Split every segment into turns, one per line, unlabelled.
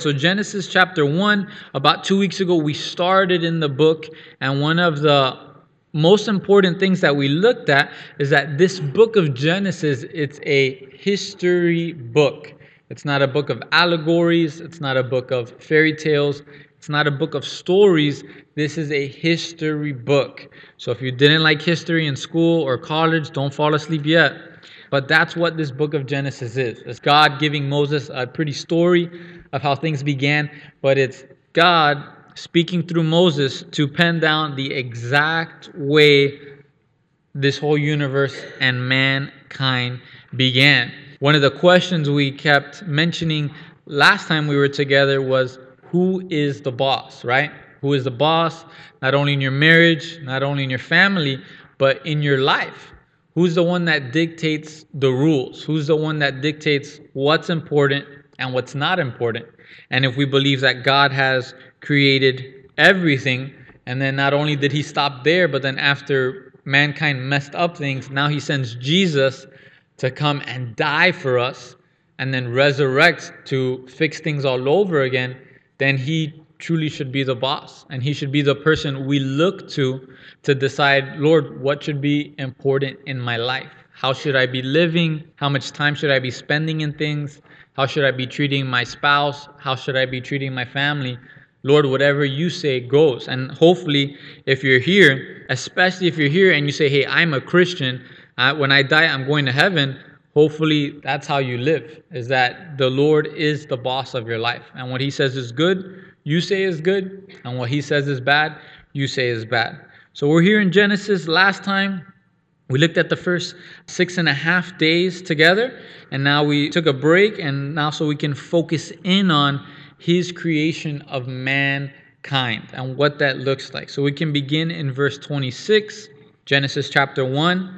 So, Genesis chapter 1, about two weeks ago, we started in the book, and one of the most important things that we looked at is that this book of Genesis, it's a history book. It's not a book of allegories, it's not a book of fairy tales, it's not a book of stories. This is a history book. So, if you didn't like history in school or college, don't fall asleep yet. But that's what this book of Genesis is. It's God giving Moses a pretty story of how things began, but it's God speaking through Moses to pen down the exact way this whole universe and mankind began. One of the questions we kept mentioning last time we were together was who is the boss, right? Who is the boss, not only in your marriage, not only in your family, but in your life? Who's the one that dictates the rules? Who's the one that dictates what's important and what's not important. And if we believe that God has created everything, and then not only did he stop there, but then after mankind messed up things, now he sends Jesus to come and die for us and then resurrect to fix things all over again, then he truly should be the boss. And he should be the person we look to to decide, Lord, what should be important in my life? How should I be living? How much time should I be spending in things? How should I be treating my spouse? How should I be treating my family? Lord, whatever you say goes. And hopefully, if you're here, especially if you're here and you say, hey, I'm a Christian, uh, when I die, I'm going to heaven, hopefully that's how you live, is that the Lord is the boss of your life. And what He says is good, you say is good. And what He says is bad, you say is bad. So we're here in Genesis. Last time, we looked at the first six and a half days together, and now we took a break, and now so we can focus in on his creation of mankind and what that looks like. So we can begin in verse 26, Genesis chapter 1.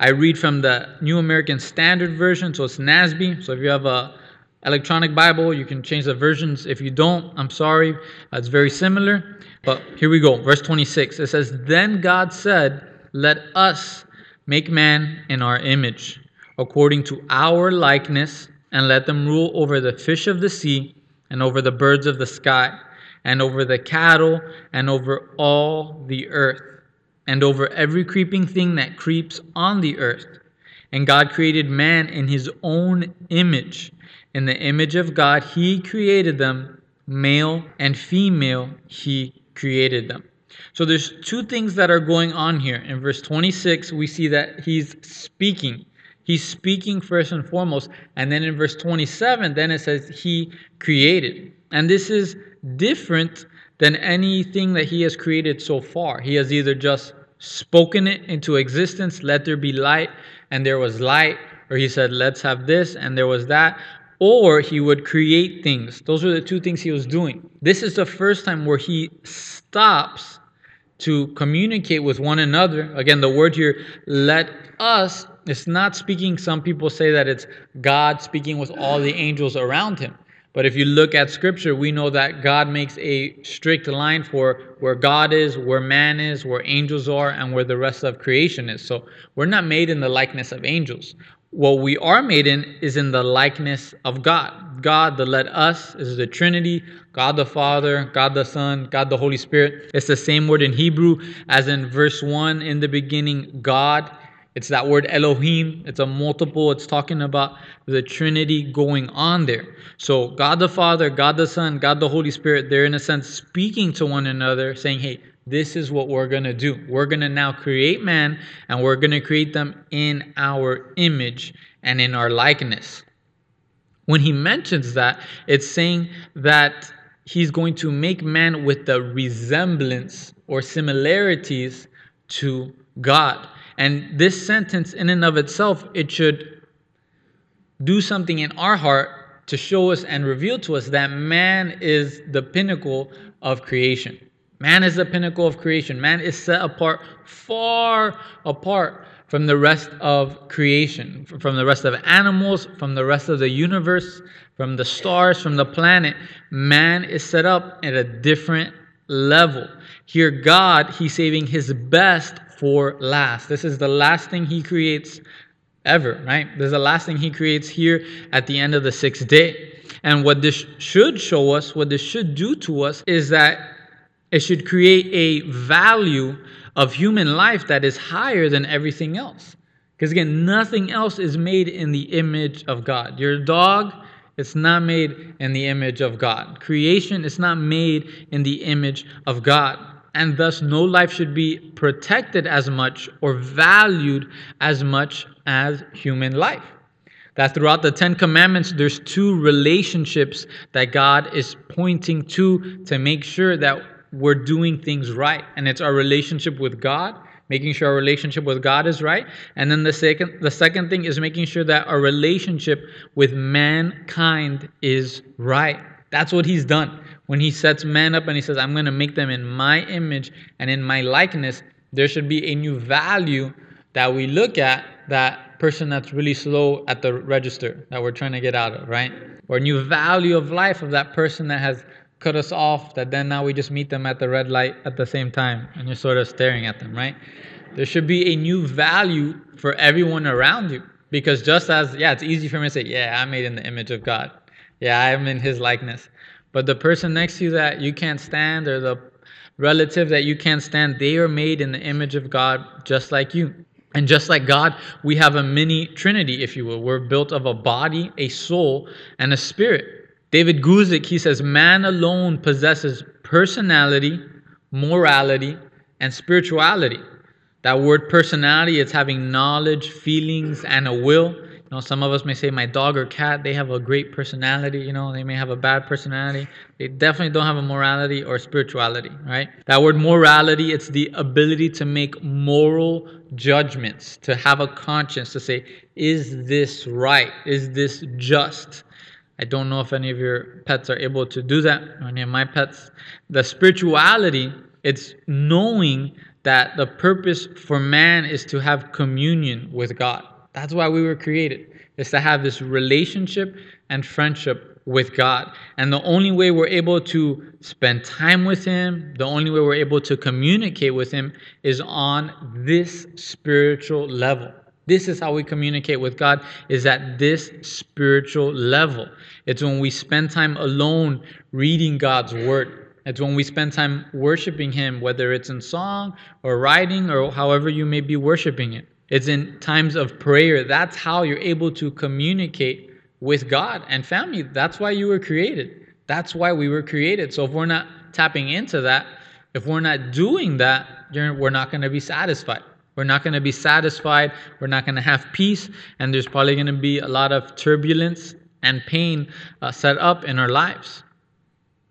I read from the New American Standard Version, so it's NASB. So if you have a electronic Bible, you can change the versions. If you don't, I'm sorry. It's very similar. But here we go. Verse 26. It says, Then God said, Let us Make man in our image, according to our likeness, and let them rule over the fish of the sea, and over the birds of the sky, and over the cattle, and over all the earth, and over every creeping thing that creeps on the earth. And God created man in his own image. In the image of God, he created them, male and female, he created them. So there's two things that are going on here. In verse 26, we see that he's speaking. He's speaking first and foremost. And then in verse 27, then it says he created. And this is different than anything that he has created so far. He has either just spoken it into existence, let there be light, and there was light, or he said, let's have this, and there was that, or he would create things. Those are the two things he was doing. This is the first time where he stops to communicate with one another. Again, the word here, let us, it's not speaking, some people say that it's God speaking with all the angels around him. But if you look at scripture, we know that God makes a strict line for where God is, where man is, where angels are, and where the rest of creation is. So we're not made in the likeness of angels. What we are made in is in the likeness of God. God, the let us, is the Trinity. God the Father, God the Son, God the Holy Spirit. It's the same word in Hebrew as in verse 1 in the beginning, God. It's that word Elohim. It's a multiple. It's talking about the Trinity going on there. So, God the Father, God the Son, God the Holy Spirit, they're in a sense speaking to one another, saying, hey, this is what we're going to do. We're going to now create man, and we're going to create them in our image and in our likeness. When he mentions that, it's saying that he's going to make man with the resemblance or similarities to God. And this sentence, in and of itself, it should do something in our heart to show us and reveal to us that man is the pinnacle of creation. Man is the pinnacle of creation. Man is set apart, far apart from the rest of creation, from the rest of animals, from the rest of the universe, from the stars, from the planet. Man is set up at a different level. Here, God, He's saving His best for last. This is the last thing He creates ever, right? This is the last thing He creates here at the end of the sixth day. And what this should show us, what this should do to us, is that it should create a value of human life that is higher than everything else. Because again, nothing else is made in the image of God. Your dog, it's not made in the image of God. Creation is not made in the image of God. And thus, no life should be protected as much or valued as much as human life. That throughout the Ten Commandments, there's two relationships that God is pointing to to make sure that we're doing things right. And it's our relationship with God, making sure our relationship with God is right. And then the second the second thing is making sure that our relationship with mankind is right. That's what he's done. When he sets man up and he says, I'm going to make them in my image and in my likeness, there should be a new value that we look at that person that's really slow at the register that we're trying to get out of, right? Or new value of life of that person that has cut us off, that then now we just meet them at the red light at the same time and you're sort of staring at them, right? There should be a new value for everyone around you. Because just as, yeah, it's easy for me to say, yeah, I'm made in the image of God. Yeah, I'm in his likeness. But the person next to you that you can't stand or the relative that you can't stand, they are made in the image of God just like you. And just like God, we have a mini trinity, if you will. We're built of a body, a soul, and a spirit. David Guzik, he says, man alone possesses personality, morality, and spirituality. That word personality, it's having knowledge, feelings, and a will. You know, some of us may say my dog or cat, they have a great personality, you know, they may have a bad personality. They definitely don't have a morality or spirituality, right? That word morality, it's the ability to make moral judgments, to have a conscience, to say, is this right? Is this just? I don't know if any of your pets are able to do that, or any of my pets. The spirituality, it's knowing that the purpose for man is to have communion with God. That's why we were created, is to have this relationship and friendship with God. And the only way we're able to spend time with Him, the only way we're able to communicate with Him is on this spiritual level. This is how we communicate with God, is at this spiritual level. It's when we spend time alone reading God's Word. It's when we spend time worshiping Him, whether it's in song or writing or however you may be worshiping it. It's in times of prayer. That's how you're able to communicate with God and family. That's why you were created. That's why we were created. So if we're not tapping into that, if we're not doing that, we're not going to be satisfied. We're not going to be satisfied. We're not going to have peace. And there's probably going to be a lot of turbulence and pain uh, set up in our lives.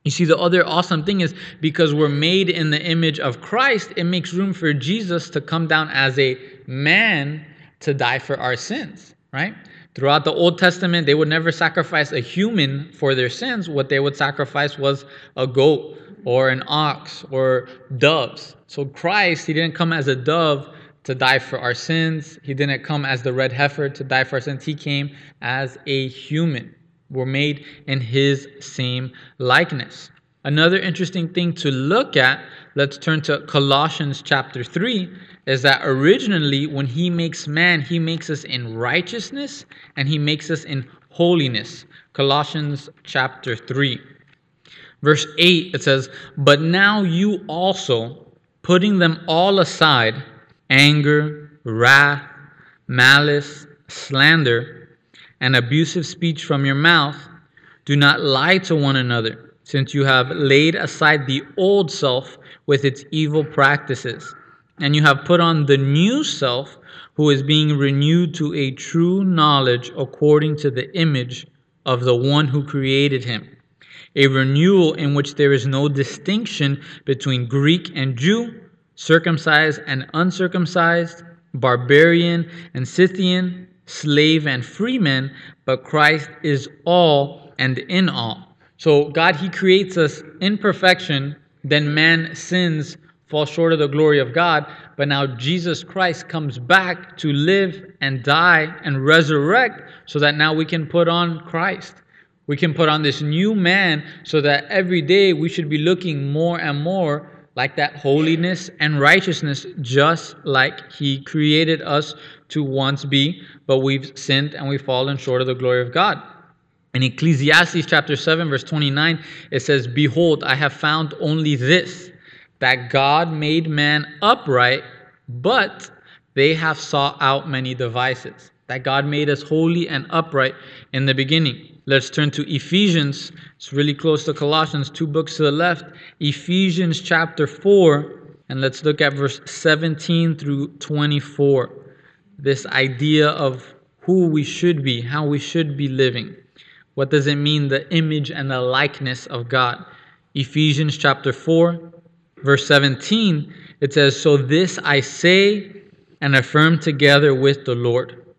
You see, the other awesome thing is because we're made in the image of Christ, it makes room for Jesus to come down as a man to die for our sins, right? Throughout the Old Testament, they would never sacrifice a human for their sins. What they would sacrifice was a goat or an ox or doves. So Christ, he didn't come as a dove to die for our sins. He didn't come as the red heifer to die for our sins. He came as a human were made in his same likeness. Another interesting thing to look at, let's turn to Colossians chapter 3, is that originally when he makes man, he makes us in righteousness and he makes us in holiness. Colossians chapter 3. Verse 8, it says, But now you also, putting them all aside, anger, wrath, malice, slander, and abusive speech from your mouth, do not lie to one another, since you have laid aside the old self with its evil practices, and you have put on the new self, who is being renewed to a true knowledge according to the image of the one who created him. A renewal in which there is no distinction between Greek and Jew, circumcised and uncircumcised, barbarian and Scythian slave and freeman, but Christ is all and in all. So God, He creates us in perfection, then man sins, falls short of the glory of God, but now Jesus Christ comes back to live and die and resurrect so that now we can put on Christ. We can put on this new man so that every day we should be looking more and more like that holiness and righteousness, just like He created us to once be, but we've sinned and we've fallen short of the glory of God. In Ecclesiastes chapter 7, verse 29, it says, Behold, I have found only this, that God made man upright, but they have sought out many devices. That God made us holy and upright in the beginning. Let's turn to Ephesians. It's really close to Colossians, two books to the left. Ephesians chapter 4, and let's look at verse 17 through 24. This idea of who we should be, how we should be living. What does it mean, the image and the likeness of God? Ephesians chapter 4, verse 17, it says, So this I say and affirm together with the Lord,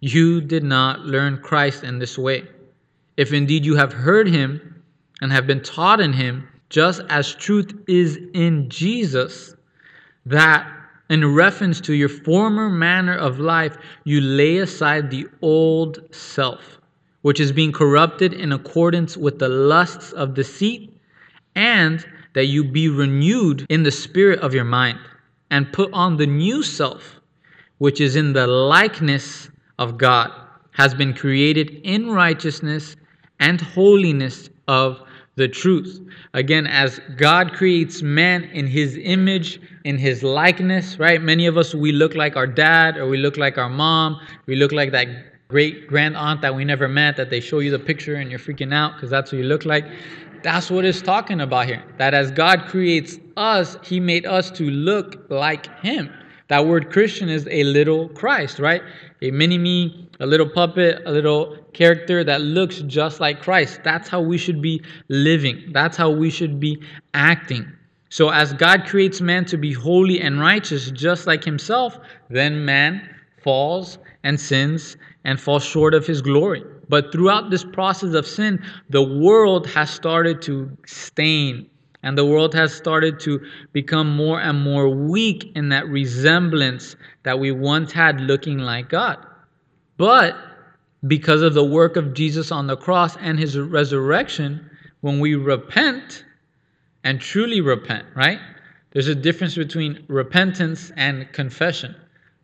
you did not learn Christ in this way. If indeed you have heard him and have been taught in him, just as truth is in Jesus, that in reference to your former manner of life, you lay aside the old self which is being corrupted in accordance with the lusts of deceit, and that you be renewed in the spirit of your mind, and put on the new self, which is in the likeness of God, has been created in righteousness and holiness of the truth. Again, as God creates man in his image, in his likeness, right? Many of us, we look like our dad or we look like our mom, we look like that great grand aunt that we never met that they show you the picture and you're freaking out because that's what you look like. That's what it's talking about here. That as God creates us, He made us to look like Him. That word Christian is a little Christ, right? A mini me, a little puppet, a little character that looks just like Christ. That's how we should be living. That's how we should be acting. So, as God creates man to be holy and righteous, just like Himself, then man falls and sins and falls short of his glory. But throughout this process of sin, the world has started to stain and the world has started to become more and more weak in that resemblance that we once had looking like God. But because of the work of Jesus on the cross and his resurrection, when we repent and truly repent, right? There's a difference between repentance and confession.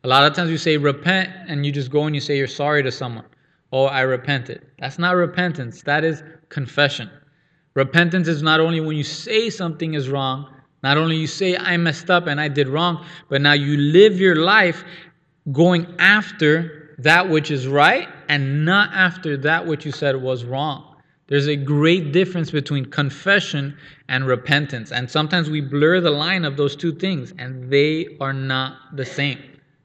A lot of times you say repent and you just go and you say you're sorry to someone. Oh, I repented. That's not repentance, that is confession. Repentance is not only when you say something is wrong, not only you say I messed up and I did wrong, but now you live your life going after that which is right and not after that which you said was wrong. There's a great difference between confession and repentance. And sometimes we blur the line of those two things, and they are not the same.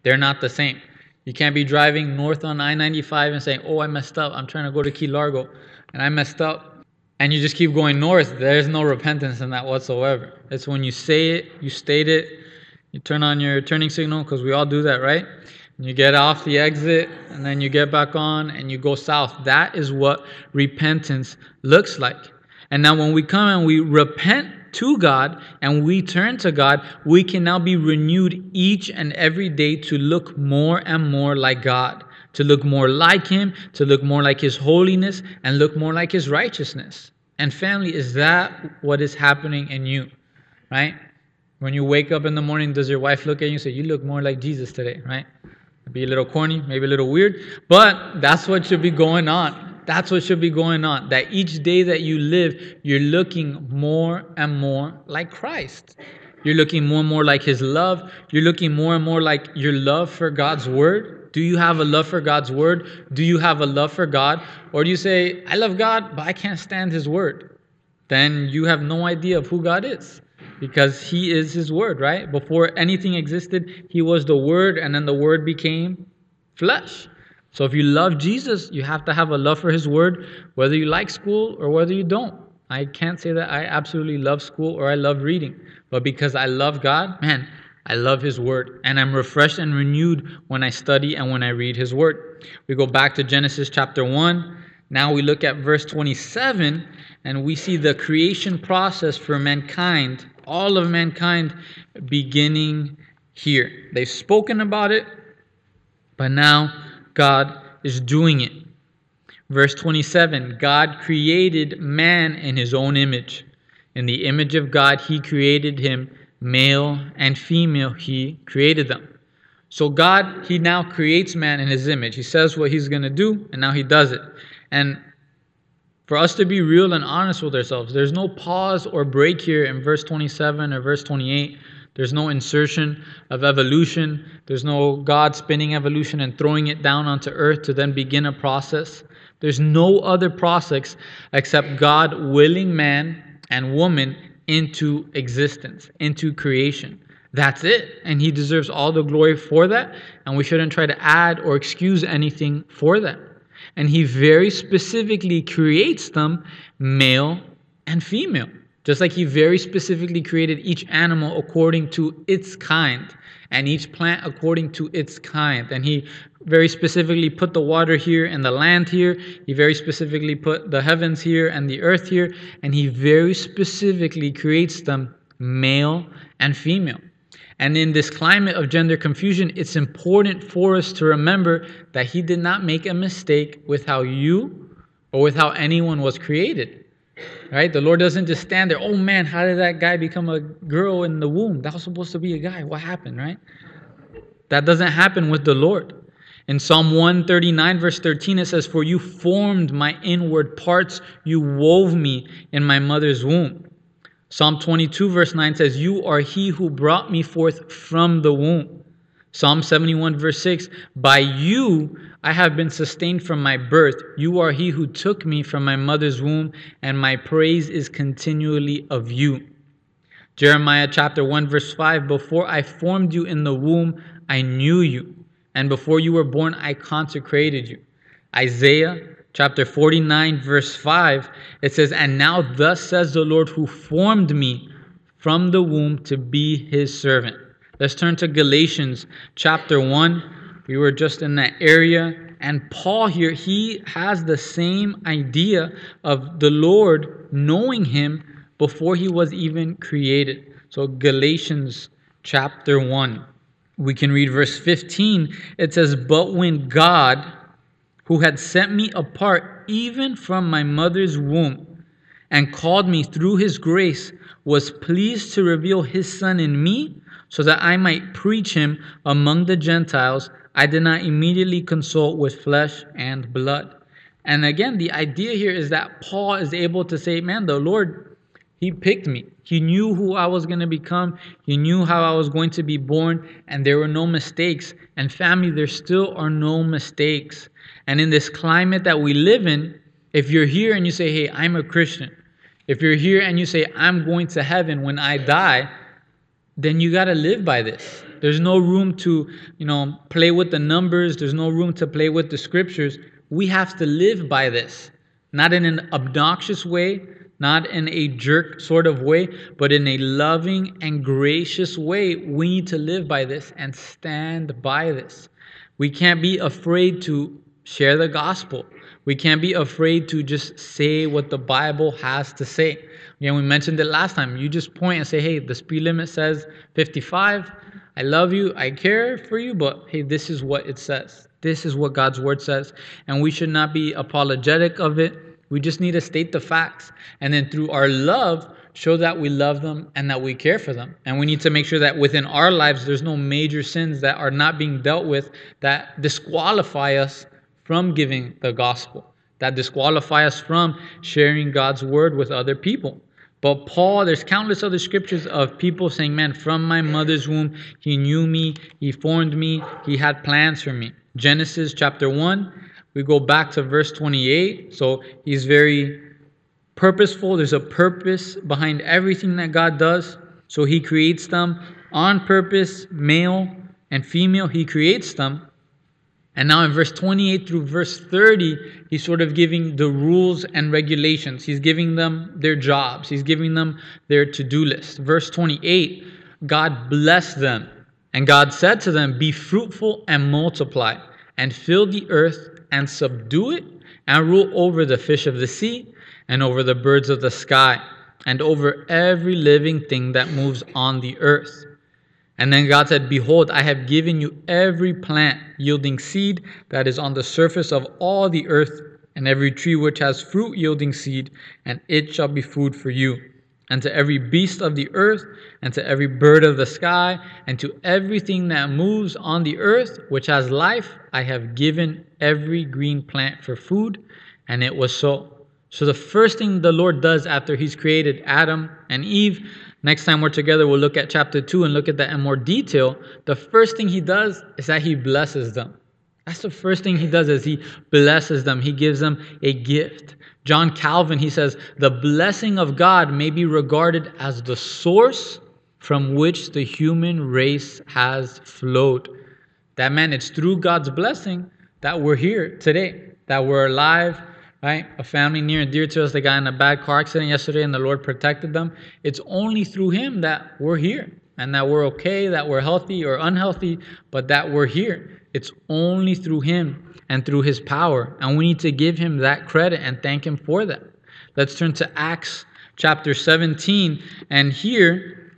They're not the same. You can't be driving north on I 95 and saying, Oh, I messed up. I'm trying to go to Key Largo and I messed up. And you just keep going north. There's no repentance in that whatsoever. It's when you say it, you state it, you turn on your turning signal, because we all do that, right? And you get off the exit and then you get back on and you go south. That is what repentance looks like. And now when we come and we repent to God and we turn to God, we can now be renewed each and every day to look more and more like God, to look more like Him, to look more like His holiness, and look more like His righteousness. And family, is that what is happening in you? Right? When you wake up in the morning, does your wife look at you and say, You look more like Jesus today, right? Be a little corny, maybe a little weird, but that's what should be going on. That's what should be going on. That each day that you live, you're looking more and more like Christ. You're looking more and more like His love. You're looking more and more like your love for God's Word. Do you have a love for God's Word? Do you have a love for God? Or do you say, I love God, but I can't stand His Word? Then you have no idea of who God is because He is His Word, right? Before anything existed, He was the Word, and then the Word became flesh. So if you love Jesus, you have to have a love for his word, whether you like school or whether you don't. I can't say that I absolutely love school or I love reading, but because I love God, man, I love his word and I'm refreshed and renewed when I study and when I read his word. We go back to Genesis chapter 1. Now we look at verse 27 and we see the creation process for mankind, all of mankind, beginning here. They've spoken about it, but now God is doing it. Verse 27 God created man in his own image. In the image of God, he created him, male and female, he created them. So God, he now creates man in his image. He says what he's going to do, and now he does it. And for us to be real and honest with ourselves, there's no pause or break here in verse 27 or verse 28. There's no insertion of evolution. There's no God spinning evolution and throwing it down onto earth to then begin a process. There's no other process except God willing man and woman into existence, into creation. That's it. And he deserves all the glory for that. And we shouldn't try to add or excuse anything for that and he very specifically creates them male and female. Just like he very specifically created each animal according to its kind and each plant according to its kind. And he very specifically put the water here and the land here. He very specifically put the heavens here and the earth here. And he very specifically creates them male and female. And in this climate of gender confusion, it's important for us to remember that He did not make a mistake with how you or with how anyone was created. Right? The Lord doesn't just stand there, oh man, how did that guy become a girl in the womb? That was supposed to be a guy. What happened, right? That doesn't happen with the Lord. In Psalm 139, verse 13, it says, For you formed my inward parts, you wove me in my mother's womb. Psalm 22, verse 9 says, You are he who brought me forth from the womb. Psalm 71, verse 6, By you I have been sustained from my birth. You are he who took me from my mother's womb, and my praise is continually of you. Jeremiah chapter 1, verse 5, Before I formed you in the womb, I knew you, and before you were born, I consecrated you. Isaiah chapter 49, verse 5, it says, And now thus says the Lord who formed me from the womb to be his servant. Let's turn to Galatians chapter 1. We were just in that area. And Paul here, he has the same idea of the Lord knowing him before he was even created. So, Galatians chapter 1, we can read verse 15. It says, But when God, who had set me apart even from my mother's womb and called me through his grace, was pleased to reveal his Son in me so that I might preach him among the Gentiles. I did not immediately consult with flesh and blood. And again, the idea here is that Paul is able to say, Man, the Lord, He picked me. He knew who I was going to become. He knew how I was going to be born, and there were no mistakes. And family, there still are no mistakes. And in this climate that we live in, if you're here and you say, hey, I'm a Christian, if you're here and you say, I'm going to heaven when I die, then you got to live by this. There's no room to, you know, play with the numbers. There's no room to play with the scriptures. We have to live by this, not in an obnoxious way, not in a jerk sort of way, but in a loving and gracious way. We need to live by this and stand by this. We can't be afraid to share the gospel. We can't be afraid to just say what the Bible has to say. Again, we mentioned it last time. You just point and say, hey, the speed limit says 55. I love you. I care for you, but hey, this is what it says. This is what God's word says. And we should not be apologetic of it. We just need to state the facts. And then through our love, show that we love them and that we care for them. And we need to make sure that within our lives, there's no major sins that are not being dealt with that disqualify us from giving the gospel, that disqualify us from sharing God's word with other people. But Paul, there's countless other scriptures of people saying, Man, from my mother's womb, he knew me, he formed me, he had plans for me. Genesis chapter 1, we go back to verse 28. So he's very purposeful. There's a purpose behind everything that God does. So he creates them on purpose, male and female, he creates them. And now in verse 28 through verse 30, he's sort of giving the rules and regulations. He's giving them their jobs, he's giving them their to do list. Verse 28 God blessed them, and God said to them, Be fruitful and multiply, and fill the earth and subdue it, and rule over the fish of the sea, and over the birds of the sky, and over every living thing that moves on the earth. And then God said, Behold, I have given you every plant yielding seed that is on the surface of all the earth, and every tree which has fruit yielding seed, and it shall be food for you. And to every beast of the earth, and to every bird of the sky, and to everything that moves on the earth, which has life, I have given every green plant for food. And it was so. So the first thing the Lord does after He's created Adam and Eve, next time we're together, we'll look at chapter 2 and look at that in more detail. The first thing He does is that He blesses them. That's the first thing He does is He blesses them. He gives them a gift. John Calvin, he says, the blessing of God may be regarded as the source from which the human race has flowed. That man, it's through God's blessing that we're here today, that we're alive, right? A family near and dear to us, they got in a bad car accident yesterday and the Lord protected them. It's only through Him that we're here and that we're okay, that we're healthy or unhealthy, but that we're here. It's only through Him and through his power. And we need to give him that credit and thank him for that. Let's turn to Acts chapter 17. And here,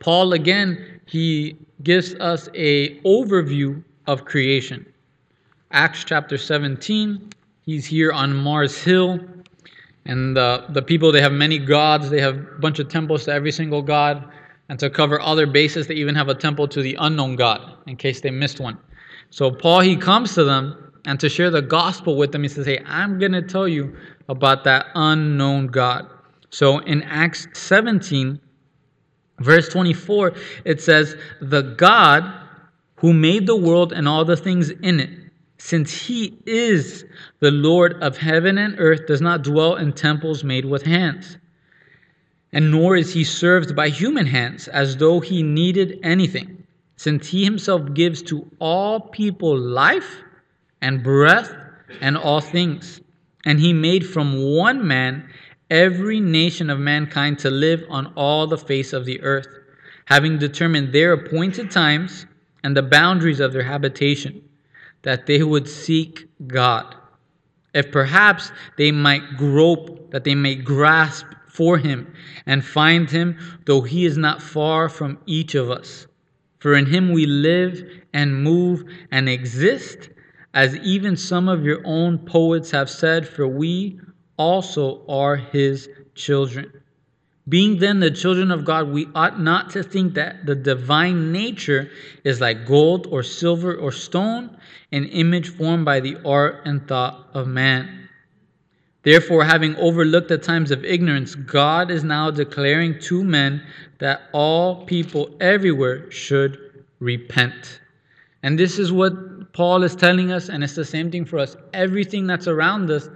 Paul again, he gives us a overview of creation. Acts chapter 17. He's here on Mars Hill. And the, the people, they have many gods. They have a bunch of temples to every single god. And to cover other bases, they even have a temple to the unknown God in case they missed one. So Paul, he comes to them and to share the gospel with them. He says, Hey, I'm going to tell you about that unknown God. So in Acts 17, verse 24, it says, The God who made the world and all the things in it, since he is the Lord of heaven and earth, does not dwell in temples made with hands. And nor is he served by human hands as though he needed anything, since he himself gives to all people life and breath and all things. And he made from one man every nation of mankind to live on all the face of the earth, having determined their appointed times and the boundaries of their habitation, that they would seek God. If perhaps they might grope, that they may grasp for him and find him, though he is not far from each of us. For in him we live and move and exist as even some of your own poets have said, for we also are his children. Being then the children of God, we ought not to think that the divine nature is like gold or silver or stone, an image formed by the art and thought of man. Therefore, having overlooked the times of ignorance, God is now declaring to men that all people everywhere should repent. And this is what Paul is telling us, and it's the same thing for us. Everything that's around us,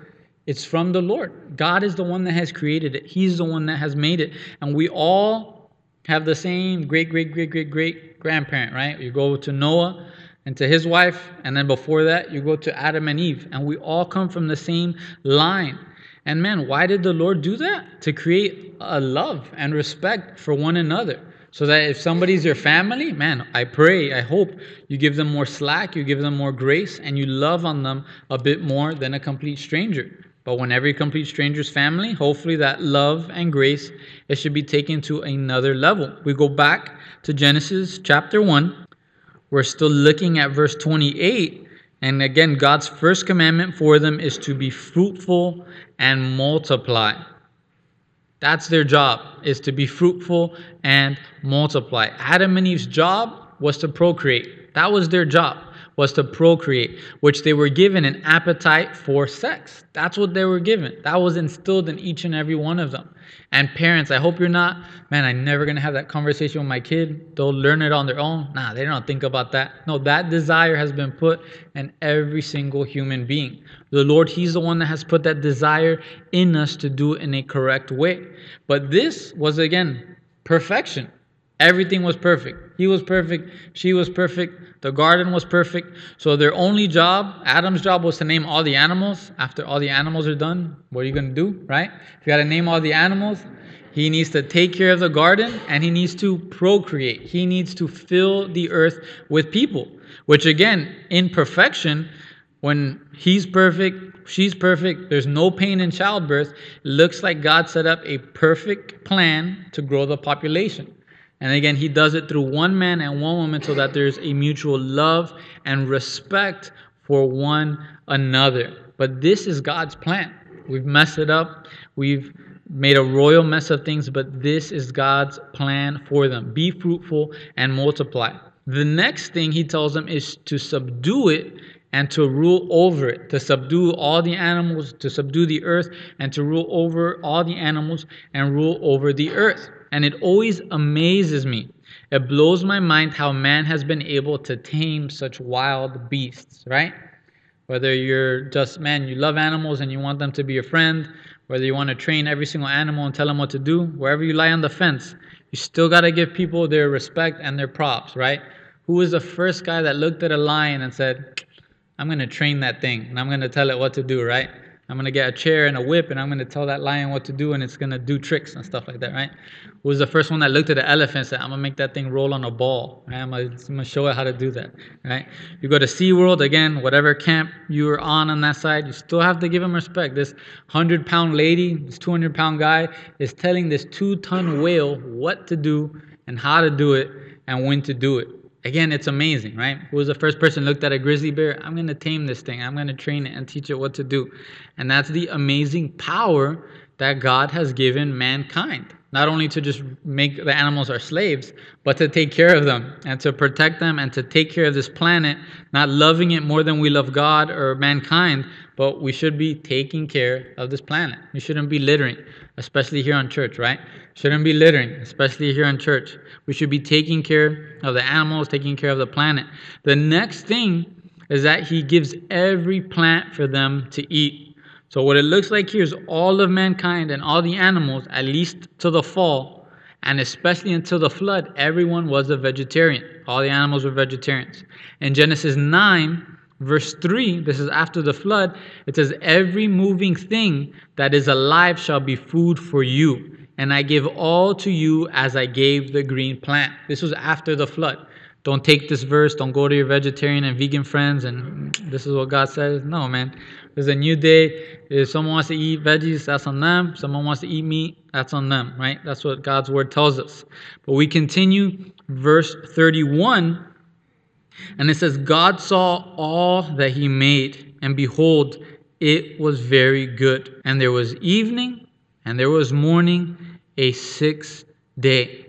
it's from the Lord. God is the one that has created it, He's the one that has made it. And we all have the same great, great, great, great, great grandparent, right? You go to Noah and to his wife, and then before that, you go to Adam and Eve. And we all come from the same line. And man, why did the Lord do that? To create a love and respect for one another. So that if somebody's your family, man, I pray, I hope you give them more slack, you give them more grace, and you love on them a bit more than a complete stranger. But when every complete stranger's family, hopefully that love and grace, it should be taken to another level. We go back to Genesis chapter 1. We're still looking at verse 28. And again, God's first commandment for them is to be fruitful and multiply. That's their job, is to be fruitful and multiply. Adam and Eve's job was to procreate. That was their job, was to procreate, which they were given an appetite for sex. That's what they were given. That was instilled in each and every one of them. And parents, I hope you're not, man, I'm never going to have that conversation with my kid. They'll learn it on their own. Nah, they don't think about that. No, that desire has been put in every single human being. The Lord, He's the one that has put that desire in us to do it in a correct way. But this was, again, perfection. Everything was perfect. He was perfect. She was perfect. The garden was perfect. So their only job, Adam's job, was to name all the animals. After all the animals are done, what are you going to do, right? If you got to name all the animals, he needs to take care of the garden and he needs to procreate. He needs to fill the earth with people, which again, in perfection, when he's perfect, she's perfect, there's no pain in childbirth, looks like God set up a perfect plan to grow the population. And again, he does it through one man and one woman so that there's a mutual love and respect for one another. But this is God's plan. We've messed it up. We've made a royal mess of things, but this is God's plan for them. Be fruitful and multiply. The next thing he tells them is to subdue it and to rule over it, to subdue all the animals, to subdue the earth, and to rule over all the animals and rule over the earth. And it always amazes me. It blows my mind how man has been able to tame such wild beasts, right? Whether you're just, man, you love animals and you want them to be your friend, whether you want to train every single animal and tell them what to do, wherever you lie on the fence, you still got to give people their respect and their props, right? Who was the first guy that looked at a lion and said, I'm going to train that thing and I'm going to tell it what to do, right? I'm to get a chair and a whip and I'm to tell that lion what to do and it's to do tricks and stuff like that, right? Who was the first one that looked at the elephant and said, I'm to make that thing roll on a ball, right? I'm going to show it how to do that, right? You go to SeaWorld, again, whatever camp you're on on that side, you still have to give them respect. This 100 pound lady, this 200 pound guy is telling this two ton whale what to do and how to do it and when to do it. Again, it's amazing, right? Who was the first person looked at a grizzly bear? I'm going to tame this thing. I'm going to train it and teach it what to do. And that's the amazing power that God has given mankind. Not only to just make the animals our slaves, but to take care of them and to protect them and to take care of this planet, not loving it more than we love God or mankind, but we should be taking care of this planet. We shouldn't be littering, especially here on church, right? Shouldn't be littering, especially here on church. We should be taking care of the animals, taking care of the planet. The next thing is that he gives every plant for them to eat. So what it looks like here is all of mankind and all the animals, at least to the fall, and especially until the flood, everyone was a vegetarian. All the animals were vegetarians. In Genesis 9, Verse 3, this is after the flood, it says, Every moving thing that is alive shall be food for you, and I give all to you as I gave the green plant. This was after the flood. Don't take this verse, don't go to your vegetarian and vegan friends, and this is what God says. No, man. There's a new day. If someone wants to eat veggies, that's on them. Someone wants to eat meat, that's on them, right? That's what God's word tells us. But we continue, verse 31 and it says, God saw all that he made, and behold, it was very good. And there was evening, and there was morning, a sixth day.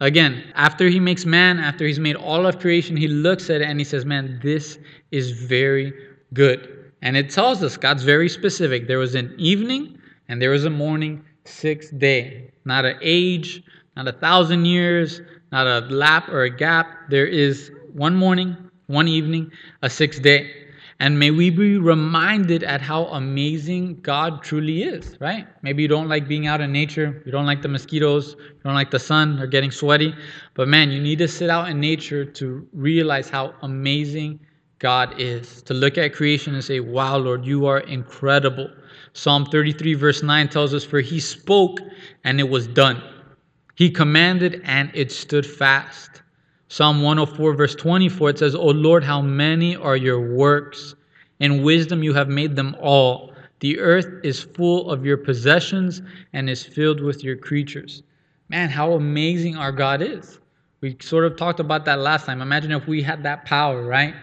Again, after he makes man, after he's made all of creation, he looks at it and he says, Man, this is very good. And it tells us, God's very specific. There was an evening and there was a morning, sixth day. Not an age, not a thousand years, not a lap or a gap. There is one morning, one evening, a sixth day. And may we be reminded at how amazing God truly is, right? Maybe you don't like being out in nature, you don't like the mosquitoes, you don't like the sun or getting sweaty, but man, you need to sit out in nature to realize how amazing God is. To look at creation and say, Wow, Lord, you are incredible. Psalm 33, verse 9 tells us, For he spoke and it was done. He commanded and it stood fast. Psalm 104, verse 24, it says, O Lord, how many are your works? In wisdom you have made them all. The earth is full of your possessions and is filled with your creatures. Man, how amazing our God is. We sort of talked about that last time. Imagine if we had that power, right?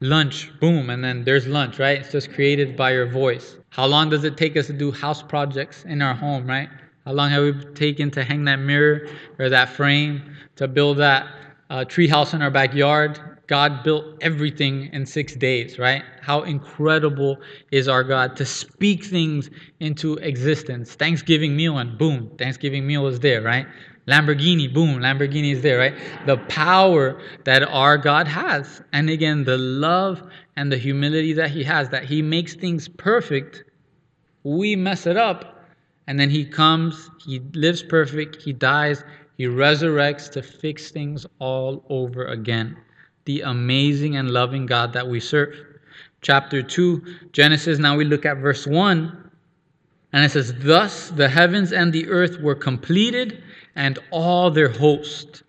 Lunch, boom, and then there's lunch, right? It's just created by your voice. How long does it take us to do house projects in our home, right? How long have we taken to hang that mirror or that frame, to build that uh, treehouse in our backyard. God built everything in six days, right? How incredible is our God to speak things into existence. Thanksgiving meal, and boom, Thanksgiving meal is there, right? Lamborghini, boom, Lamborghini is there, right? The power that our God has. And again, the love and the humility that He has, that He makes things perfect. We mess it up, and then He comes, He lives perfect, He dies, he resurrects to fix things all over again. The amazing and loving God that we serve. Chapter 2, Genesis, now we look at verse 1. And it says, Thus the heavens and the earth were completed, and all their host.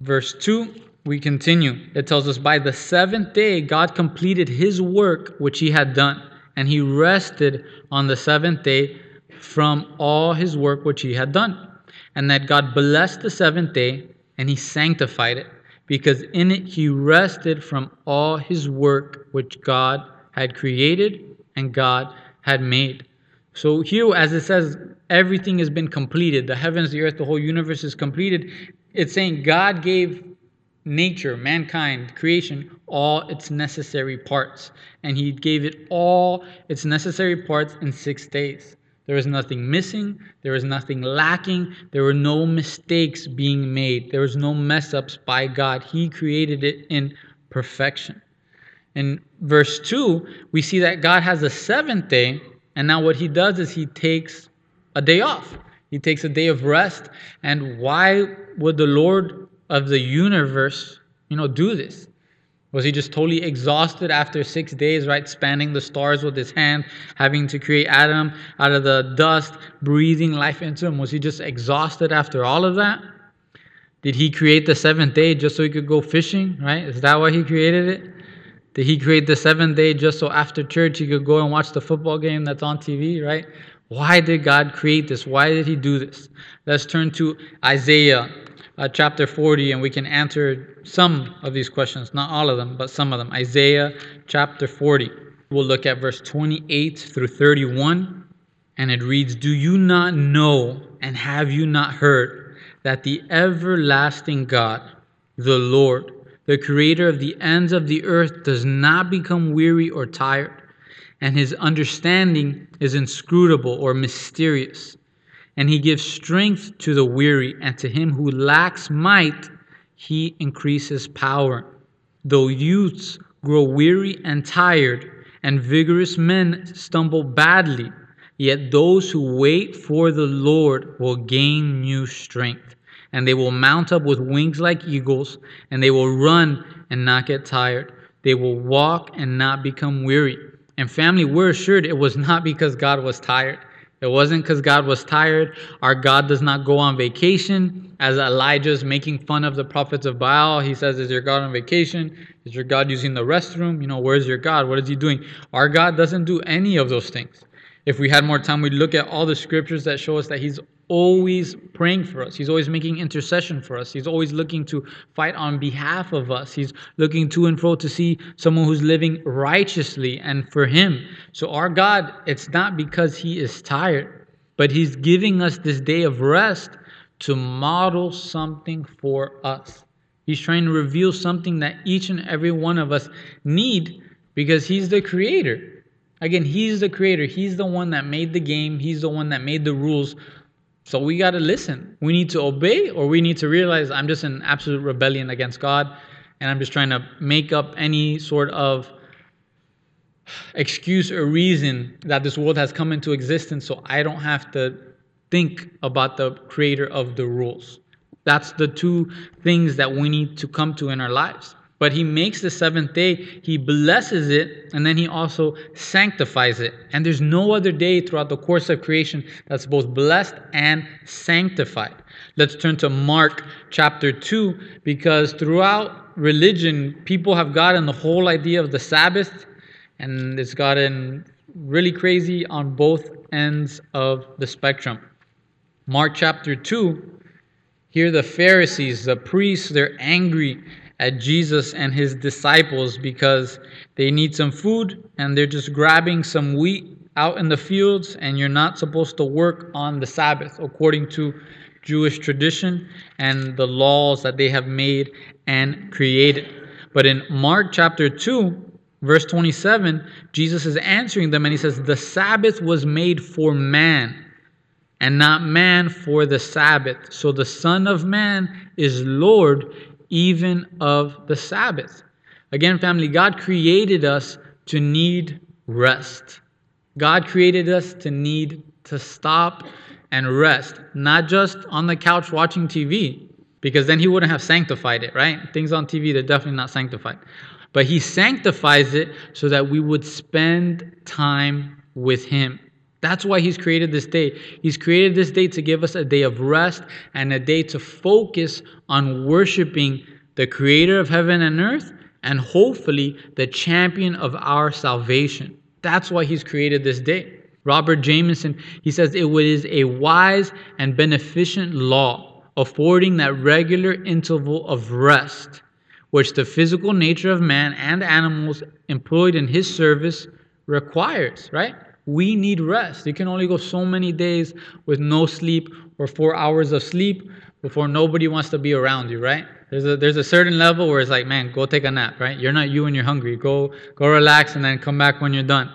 Verse 2 we continue. It tells us, By the seventh day, God completed his work which he had done, and he rested on the seventh day from all his work which he had done. And that God blessed the seventh day, and he sanctified it, because in it he rested from all his work which God had created and God had made. So here, as it says, everything has been completed. The heavens, the earth, the whole universe is completed. It's saying God gave nature, mankind, creation, all its necessary parts. And he gave it all its necessary parts in six days. There was nothing missing. There was nothing lacking. There were no mistakes being made. There was no mess ups by God. He created it in perfection. In verse 2, we see that God has a seventh day, and now what he does is he takes a day off. He takes a day of rest. And why would the Lord of the universe, you know, do this? Was he just totally exhausted after six days, right? Spanning the stars with his hand, having to create Adam out of the dust, breathing life into him? Was he just exhausted after all of that? Did he create the seventh day just so he could go fishing, right? Is that why he created it? Did he create the seventh day just so after church he could go and watch the football game that's on TV, right? Why did God create this? Why did he do this? Let's turn to Isaiah uh, chapter 40 and we can answer some of these questions, not all of them, but some of them. Isaiah chapter 40. We'll look at verse 28 through 31, and it reads Do you not know and have you not heard that the everlasting God, the Lord, the creator of the ends of the earth, does not become weary or tired, and his understanding is inscrutable or mysterious? And he gives strength to the weary, and to him who lacks might, he increases power. Though youths grow weary and tired, and vigorous men stumble badly, yet those who wait for the Lord will gain new strength, and they will mount up with wings like eagles, and they will run and not get tired. They will walk and not become weary. And family, we're assured it was not because God was tired. It wasn't because God was tired. Our God does not go on vacation. As Elijah's making fun of the prophets of Baal, he says, Is your God on vacation? Is your God using the restroom? You know, where's your God? What is he doing? Our God doesn't do any of those things. If we had more time, we'd look at all the scriptures that show us that he's always praying for us. He's always making intercession for us. He's always looking to fight on behalf of us. He's looking to and fro to see someone who's living righteously and for Him. So, our God, it's not because He is tired, but He's giving us this day of rest to model something for us. He's trying to reveal something that each and every one of us need because He's the Creator. Again, He's the Creator. He's the one that made the game, He's the one that made the rules. So we got to listen. We need to obey, or we need to realize I'm just in absolute rebellion against God, and I'm just trying to make up any sort of excuse or reason that this world has come into existence so I don't have to think about the creator of the rules. That's the two things that we need to come to in our lives. But he makes the seventh day, he blesses it, and then he also sanctifies it. And there's no other day throughout the course of creation that's both blessed and sanctified. Let's turn to Mark chapter 2, because throughout religion, people have gotten the whole idea of the Sabbath, and it's gotten really crazy on both ends of the spectrum. Mark chapter 2, here the Pharisees, the priests, they're angry at Jesus and his disciples because they need some food and they're just grabbing some wheat out in the fields, and you're not supposed to work on the Sabbath according to Jewish tradition and the laws that they have made and created. But in Mark chapter 2, verse 27, Jesus is answering them and he says, The Sabbath was made for man and not man for the Sabbath. So the Son of Man is Lord even of the Sabbath. Again, family, God created us to need rest. God created us to need to stop and rest, not just on the couch watching TV, because then He wouldn't have sanctified it, right? Things on TV, they're definitely not sanctified. But He sanctifies it so that we would spend time with Him. That's why He's created this day. He's created this day to give us a day of rest and a day to focus on worshiping the creator of heaven and earth, and hopefully the champion of our salvation. That's why he's created this day. Robert Jamieson, he says it is a wise and beneficent law, affording that regular interval of rest, which the physical nature of man and animals employed in his service requires, right? We need rest. You can only go so many days with no sleep or four hours of sleep before nobody wants to be around you, right? There's a there's a certain level where it's like, man, go take a nap, right? You're not you when you're hungry. Go go relax and then come back when you're done.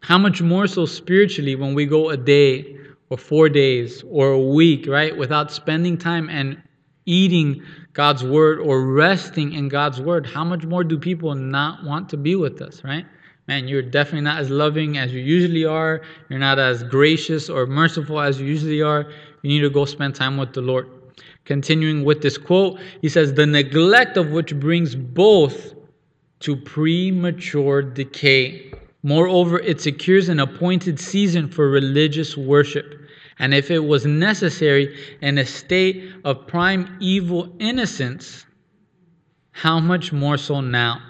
How much more so spiritually when we go a day or four days or a week, right, without spending time and eating God's word or resting in God's word? How much more do people not want to be with us, right? Man, you're definitely not as loving as you usually are. You're not as gracious or merciful as you usually are. You need to go spend time with the Lord. Continuing with this quote, he says, The neglect of which brings both to premature decay. Moreover, it secures an appointed season for religious worship. And if it was necessary in a state of prime evil innocence, how much more so now?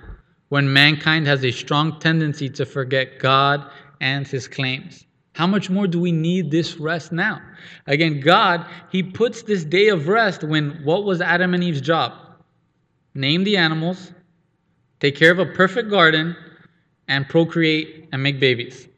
When mankind has a strong tendency to forget God and his claims. How much more do we need this rest now? Again, God, he puts this day of rest when what was Adam and Eve's job? Name the animals, take care of a perfect garden, and procreate and make babies.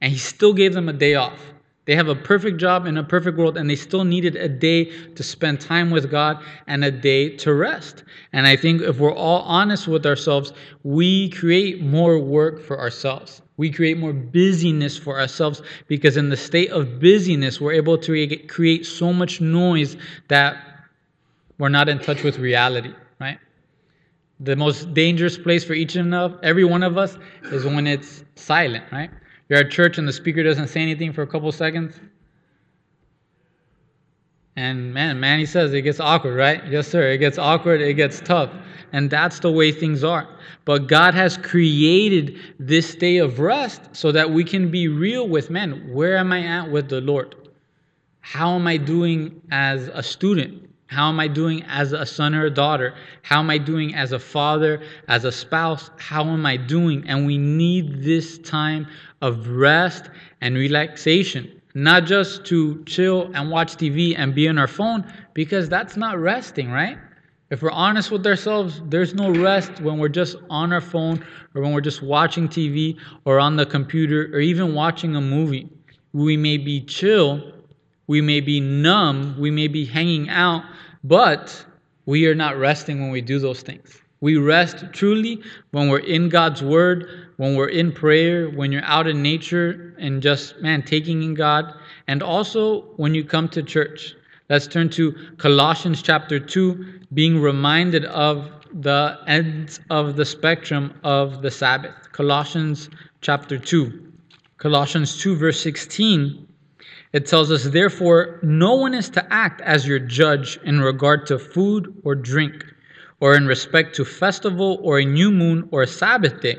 And he still gave them a day off. They have a perfect job in a perfect world, and they still needed a day to spend time with God and a day to rest. And I think if we're all honest with ourselves, we create more work for ourselves. We create more busyness for ourselves because, in the state of busyness, we're able to create so much noise that we're not in touch with reality, right? The most dangerous place for each and every one of us is when it's silent, right? You're at church and the speaker doesn't say anything for a couple seconds. And man, man, he says it gets awkward, right? Yes, sir. It gets awkward, it gets tough. And that's the way things are. But God has created this day of rest so that we can be real with man. Where am I at with the Lord? How am I doing as a student? How am I doing as a son or a daughter? How am I doing as a father, as a spouse? How am I doing? And we need this time of rest and relaxation, not just to chill and watch TV and be on our phone, because that's not resting, right? If we're honest with ourselves, there's no rest when we're just on our phone or when we're just watching TV or on the computer or even watching a movie. We may be chill, we may be numb, we may be hanging out, but we are not resting when we do those things. We rest truly when we're in God's Word, when we're in prayer, when you're out in nature and just, man, taking in God, and also when you come to church. Let's turn to Colossians chapter 2, being reminded of the ends of the spectrum of the Sabbath. Colossians chapter 2. Colossians 2, verse 16, it tells us, Therefore, no one is to act as your judge in regard to food or drink, or in respect to festival or a new moon or a Sabbath day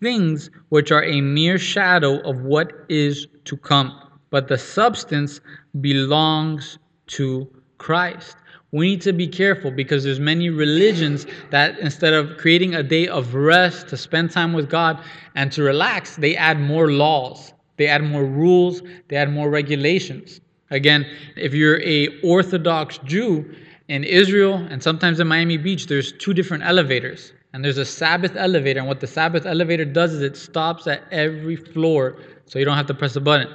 things which are a mere shadow of what is to come, but the substance belongs to Christ. We need to be careful because there's many religions that instead of creating a day of rest to spend time with God and to relax, they add more laws, they add more rules, they add more regulations. Again, if you're a Orthodox Jew in Israel and sometimes in Miami Beach, there's two different elevators. And there's a Sabbath elevator. And what the Sabbath elevator does is it stops at every floor so you don't have to press a button.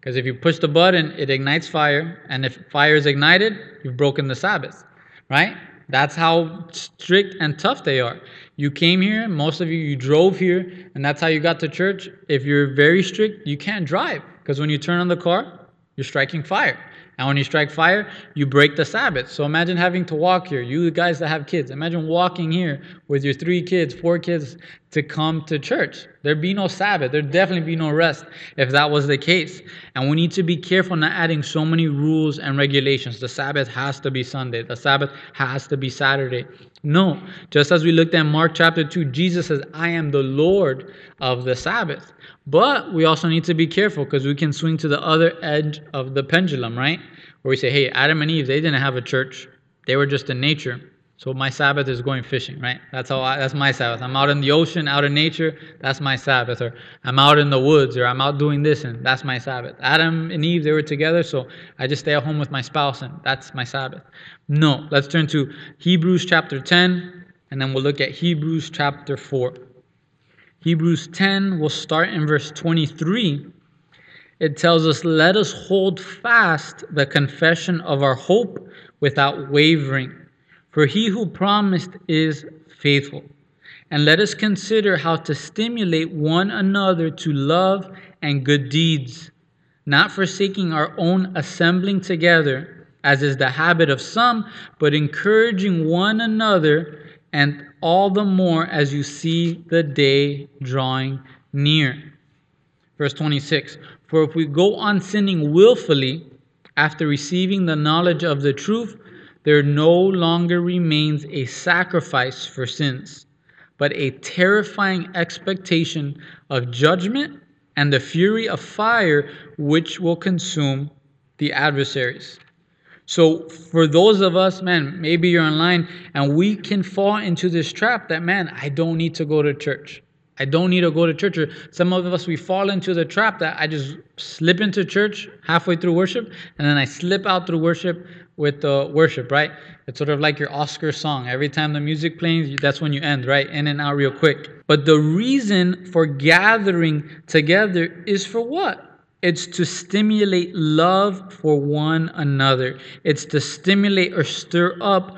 Because if you push the button, it ignites fire. And if fire is ignited, you've broken the Sabbath. Right? That's how strict and tough they are. You came here, most of you, you drove here, and that's how you got to church. If you're very strict, you can't drive. Because when you turn on the car, you're striking fire. And when you strike fire, you break the Sabbath. So imagine having to walk here, you guys that have kids, imagine walking here with your three kids, four kids to come to church. There'd be no Sabbath. There'd definitely be no rest if that was the case. And we need to be careful not adding so many rules and regulations. The Sabbath has to be Sunday, the Sabbath has to be Saturday. No. Just as we looked at Mark chapter 2, Jesus says, I am the Lord of the Sabbath. But we also need to be careful because we can swing to the other edge of the pendulum, right? Where we say, hey, Adam and Eve, they didn't have a church, they were just in nature. So my Sabbath is going fishing, right? That's how I, that's my Sabbath. I'm out in the ocean, out in nature. That's my Sabbath. Or I'm out in the woods, or I'm out doing this, and that's my Sabbath. Adam and Eve, they were together, so I just stay at home with my spouse, and that's my Sabbath. No, let's turn to Hebrews chapter 10, and then we'll look at Hebrews chapter 4. Hebrews 10, we'll start in verse 23. It tells us, Let us hold fast the confession of our hope without wavering. For he who promised is faithful. And let us consider how to stimulate one another to love and good deeds, not forsaking our own assembling together, as is the habit of some, but encouraging one another, and all the more as you see the day drawing near. Verse 26 For if we go on sinning willfully after receiving the knowledge of the truth, there no longer remains a sacrifice for sins, but a terrifying expectation of judgment and the fury of fire which will consume the adversaries. So, for those of us, man, maybe you're online and we can fall into this trap that, man, I don't need to go to church. I don't need to go to church. Or some of us, we fall into the trap that I just slip into church halfway through worship and then I slip out through worship with the worship, right? It's sort of like your Oscar song. Every time the music plays, that's when you end, right? In and out real quick. But the reason for gathering together is for what? It's to stimulate love for one another. It's to stimulate or stir up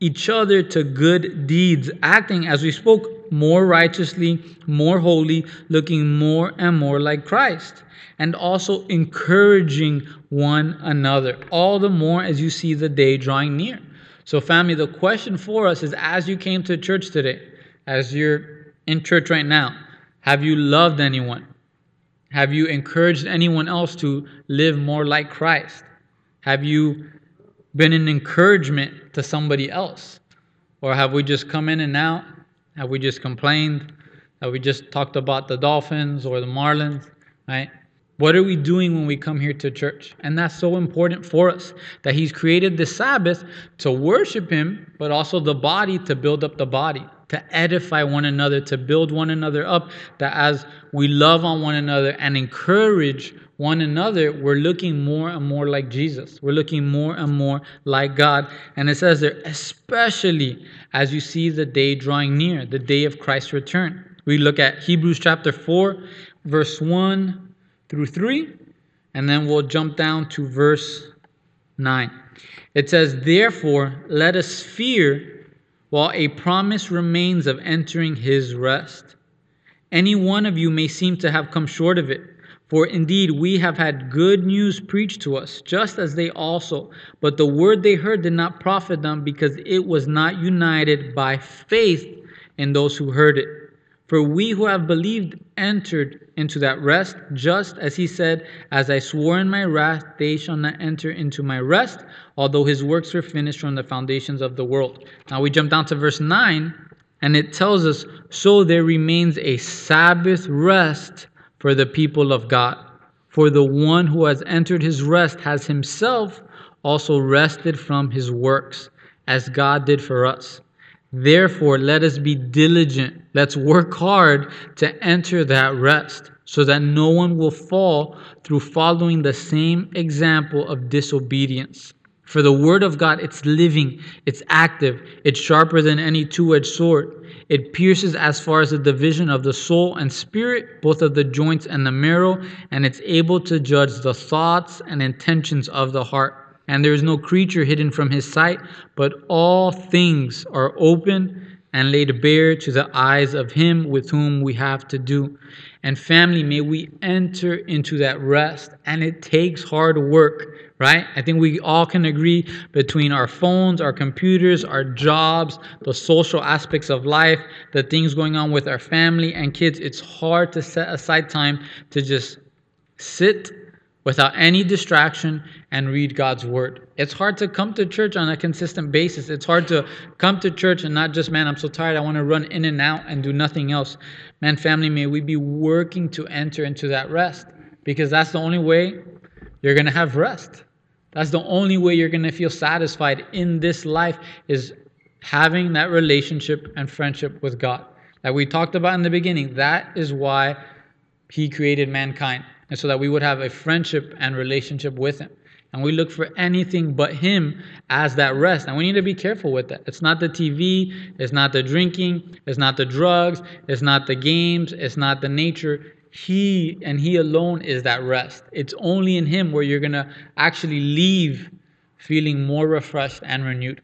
each other to good deeds, acting as we spoke more righteously, more holy, looking more and more like Christ and also encouraging one another, all the more as you see the day drawing near. So, family, the question for us is as you came to church today, as you're in church right now, have you loved anyone? Have you encouraged anyone else to live more like Christ? Have you been an encouragement to somebody else? Or have we just come in and out? Have we just complained? Have we just talked about the Dolphins or the Marlins? Right? What are we doing when we come here to church? And that's so important for us that He's created the Sabbath to worship Him, but also the body to build up the body, to edify one another, to build one another up. That as we love on one another and encourage one another, we're looking more and more like Jesus. We're looking more and more like God. And it says there, especially as you see the day drawing near, the day of Christ's return. We look at Hebrews chapter 4, verse 1 through 3, and then we'll jump down to verse 9. It says, Therefore, let us fear while a promise remains of entering his rest. Any one of you may seem to have come short of it. For indeed, we have had good news preached to us, just as they also. But the word they heard did not profit them because it was not united by faith in those who heard it. For we who have believed entered into that rest, just as he said, As I swore in my wrath, they shall not enter into my rest, although his works were finished from the foundations of the world. Now we jump down to verse 9, and it tells us, So there remains a Sabbath rest for the people of God. For the one who has entered his rest has himself also rested from his works, as God did for us. Therefore, let us be diligent. Let's work hard to enter that rest so that no one will fall through following the same example of disobedience. For the word of God, it's living, it's active, it's sharper than any two edged sword. It pierces as far as the division of the soul and spirit, both of the joints and the marrow, and it's able to judge the thoughts and intentions of the heart and there is no creature hidden from his sight, but all things are open and laid bare to the eyes of him with whom we have to do. And family, may we enter into that rest. And it takes hard work, right? I think we all can agree between our phones, our computers, our jobs, the social aspects of life, the things going on with our family and kids. It's hard to set aside time to just sit without any distraction and read God's word. It's hard to come to church on a consistent basis. It's hard to come to church and not just, man, I'm so tired, I want to run in and out and do nothing else. Man, family, may we be working to enter into that rest because that's the only way you're going to have rest. That's the only way you're going to feel satisfied in this life is having that relationship and friendship with God. That we talked about in the beginning. That is why He created mankind. And so that we would have a friendship and relationship with Him. And we look for anything but Him as that rest. And we need to be careful with that. It's not the TV, it's not the drinking, it's not the drugs, it's not the games, it's not the nature. He and He alone is that rest. It's only in Him where you're going to actually leave feeling more refreshed and renewed.